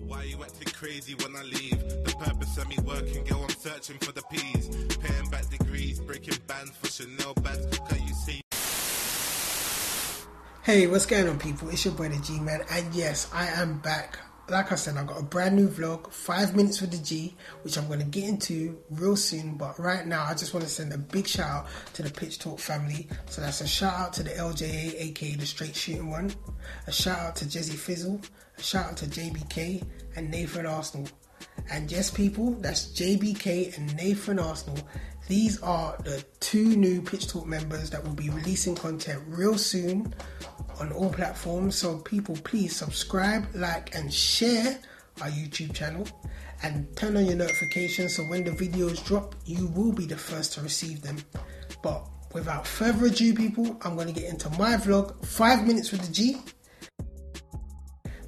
Why you acting crazy when I leave? The purpose of me working, girl, I'm searching for the P's. Paying back degrees, breaking bands for Chanel bags. Can you see? Hey, what's going on, people? It's your boy, the G Man, and yes, I am back. Like I said, I've got a brand new vlog, five minutes with the G, which I'm going to get into real soon. But right now, I just want to send a big shout out to the Pitch Talk family. So that's a shout out to the LJA, aka the Straight Shooting One, a shout out to Jezzy Fizzle, a shout out to JBK and Nathan Arsenal. And yes, people, that's JBK and Nathan Arsenal. These are the two new Pitch Talk members that will be releasing content real soon on all platforms. So, people, please subscribe, like, and share our YouTube channel and turn on your notifications so when the videos drop, you will be the first to receive them. But without further ado, people, I'm going to get into my vlog, five minutes with the G.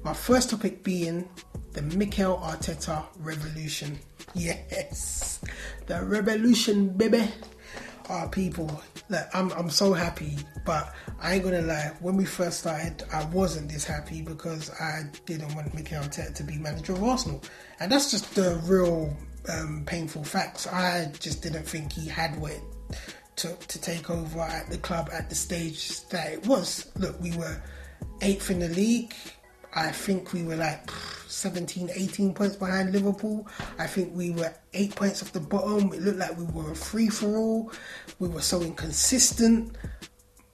My first topic being the Mikel Arteta revolution. Yes, the revolution, baby. Ah, people, look, I'm I'm so happy, but I ain't gonna lie. When we first started, I wasn't this happy because I didn't want Mikel Arteta to be manager of Arsenal, and that's just the real um, painful facts. I just didn't think he had what took to take over at the club at the stage that it was. Look, we were eighth in the league. I think we were like 17, 18 points behind Liverpool. I think we were eight points off the bottom. It looked like we were a free for all. We were so inconsistent.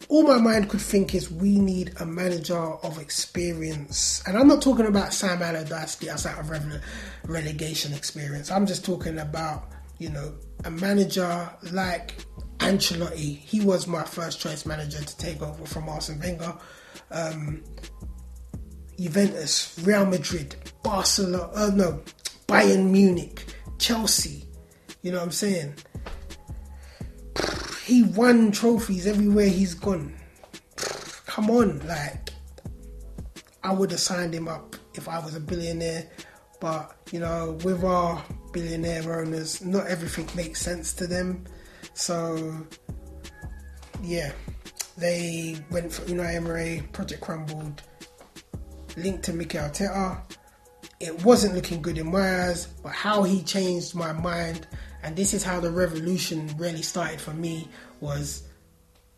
All my mind could think is we need a manager of experience. And I'm not talking about Sam Allardyce get out of rele- relegation experience. I'm just talking about, you know, a manager like Ancelotti. He was my first choice manager to take over from Arsene Wenger. Um, Juventus, Real Madrid, Barcelona, uh, no, Bayern Munich, Chelsea. You know what I'm saying? He won trophies everywhere he's gone. Come on, like, I would have signed him up if I was a billionaire. But, you know, with our billionaire owners, not everything makes sense to them. So, yeah, they went for Unai Emery, Project crumbled linked to Mikel Arteta. It wasn't looking good in my eyes, but how he changed my mind, and this is how the revolution really started for me, was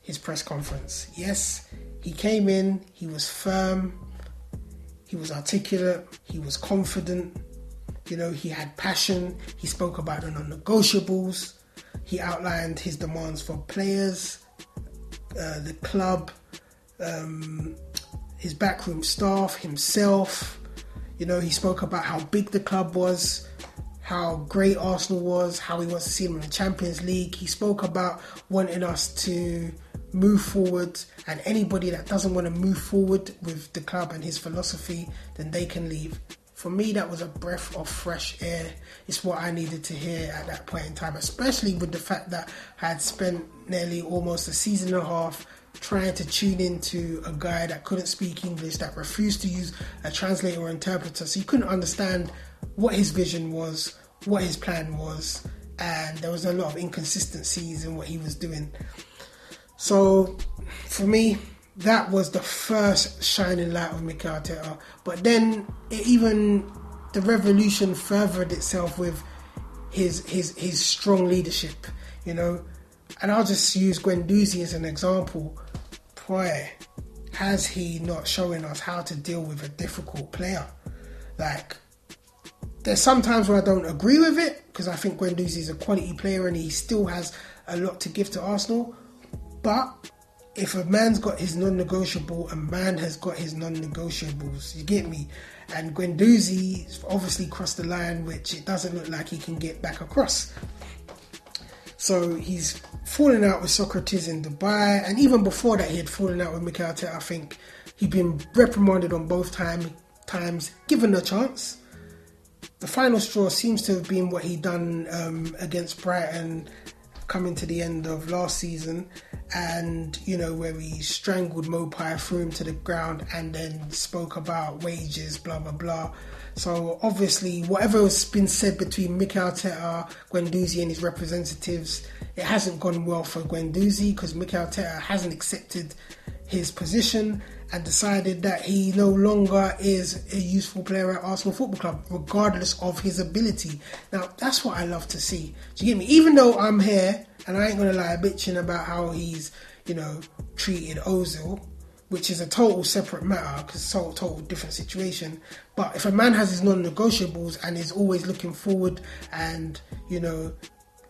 his press conference. Yes, he came in, he was firm, he was articulate, he was confident, you know, he had passion, he spoke about the non negotiables, he outlined his demands for players, uh, the club, um, his backroom staff, himself. You know, he spoke about how big the club was, how great Arsenal was, how he wants to see them in the Champions League. He spoke about wanting us to move forward, and anybody that doesn't want to move forward with the club and his philosophy, then they can leave. For me, that was a breath of fresh air. It's what I needed to hear at that point in time, especially with the fact that I had spent nearly almost a season and a half trying to tune into a guy that couldn't speak English, that refused to use a translator or interpreter, so you couldn't understand what his vision was, what his plan was, and there was a lot of inconsistencies in what he was doing. So, for me, that was the first shining light of Mikel Arteta. But then, even the revolution furthered itself with his his his strong leadership. You know, and I'll just use Guendouzi as an example. Boy, has he not showing us how to deal with a difficult player? Like, there's sometimes where I don't agree with it because I think Guendouzi is a quality player and he still has a lot to give to Arsenal. But if a man's got his non-negotiable, a man has got his non-negotiables. You get me? And Guendouzi obviously crossed the line, which it doesn't look like he can get back across. So he's fallen out with Sokratis in Dubai, and even before that, he had fallen out with Mikel Arteta. I think he'd been reprimanded on both time, times, given a chance. The final straw seems to have been what he'd done um, against Brighton coming to the end of last season, and you know where he strangled Maupay, threw him to the ground, and then spoke about wages, blah blah blah. So obviously, whatever has been said between Mikel Arteta, Guendouzi, and his representatives, it hasn't gone well for Guendouzi because Mikel Arteta hasn't accepted his position, and decided that he no longer is a useful player at Arsenal Football Club, regardless of his ability. Now, that's what I love to see. Do you get me? Even though I'm here, and I ain't gonna lie, bitching about how he's, you know, treated Ozil, which is a total separate matter because it's a total, total different situation. But if a man has his non-negotiables and is always looking forward and you know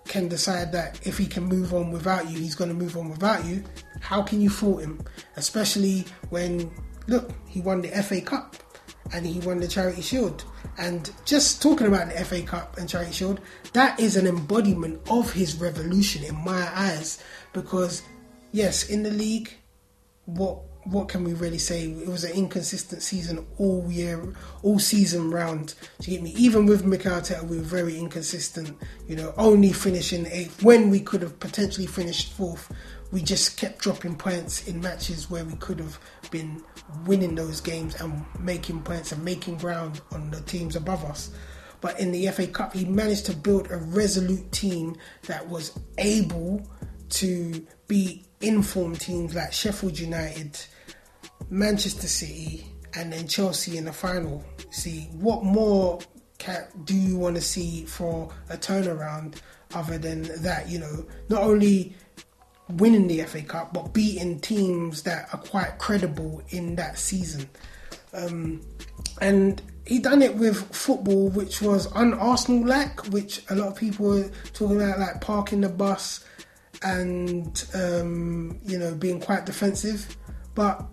can decide that if he can move on without you, he's going to move on without you. How can you fault him? Especially when look, he won the FA Cup and he won the Charity Shield. And just talking about the FA Cup and Charity Shield, that is an embodiment of his revolution in my eyes. Because yes, in the league, what what can we really say? It was an inconsistent season all year, all season round. To get me, even with Mikel Arteta, we were very inconsistent. You know, only finishing eighth when we could have potentially finished fourth. We just kept dropping points in matches where we could have been winning those games and making points and making ground on the teams above us. But in the FA Cup, he managed to build a resolute team that was able to beat informed teams like Sheffield United Manchester City, and then Chelsea in the final. See, what more can, do you want to see for a turnaround other than that? You know, not only winning the FA Cup, but beating teams that are quite credible in that season. Um, and he done it with football, which was un Arsenal like, which a lot of people were talking about, like parking the bus and um, you know being quite defensive. But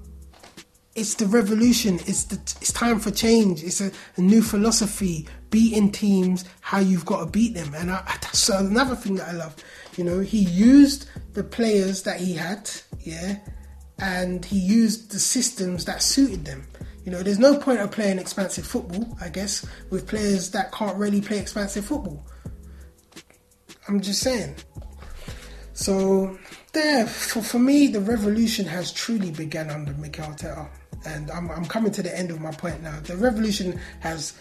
it's the revolution. It's the it's time for change. It's a, a new philosophy. Beating teams how you've got to beat them, and I, that's another thing that I love. You know, he used the players that he had, yeah, and he used the systems that suited them. You know, there's no point of playing expansive football, I guess, with players that can't really play expansive football. I'm just saying. So, there, for, for me, the revolution has truly begun under Mikel Arteta and I'm, I'm coming to the end of my point now. The revolution has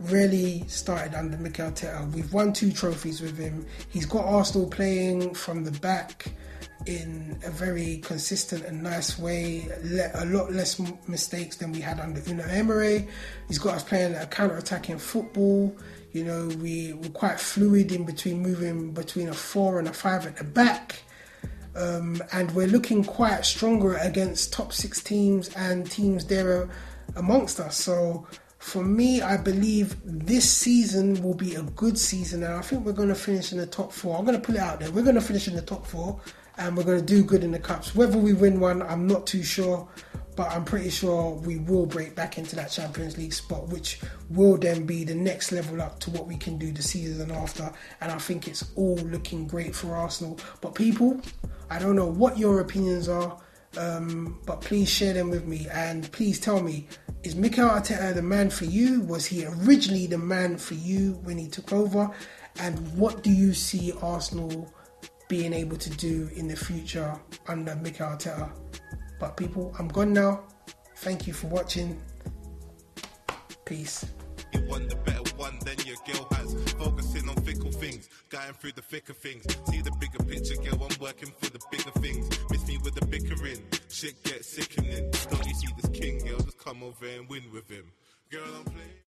really started under Mikel Arteta. We've won two trophies with him. He's got Arsenal playing from the back in a very consistent and nice way. A lot less mistakes than we had under Unai Emery. He's got us playing a counter-attacking football. You know, we were quite fluid in between moving between a four and a five at the back. Um, and we're looking quite stronger against top six teams and teams there amongst us. So for me, I believe this season will be a good season, and I think we're going to finish in the top four. I'm going to put it out there. We're going to finish in the top four, and we're going to do good in the cups. Whether we win one, I'm not too sure, but I'm pretty sure we will break back into that Champions League spot, which will then be the next level up to what we can do the season after. And I think it's all looking great for Arsenal. But people, I don't know what your opinions are, um, but please share them with me and please tell me is Mikel Arteta the man for you? Was he originally the man for you when he took over? And what do you see Arsenal being able to do in the future under Mikel Arteta? But people, I'm gone now. Thank you for watching. Peace one than your girl has. Focusing on fickle things, going through the thicker things. See the bigger picture, girl, I'm working for the bigger things. Miss me with the bickering, shit gets sickening. Don't you see this king, girl? Just come over and win with him. Girl, I'm playing.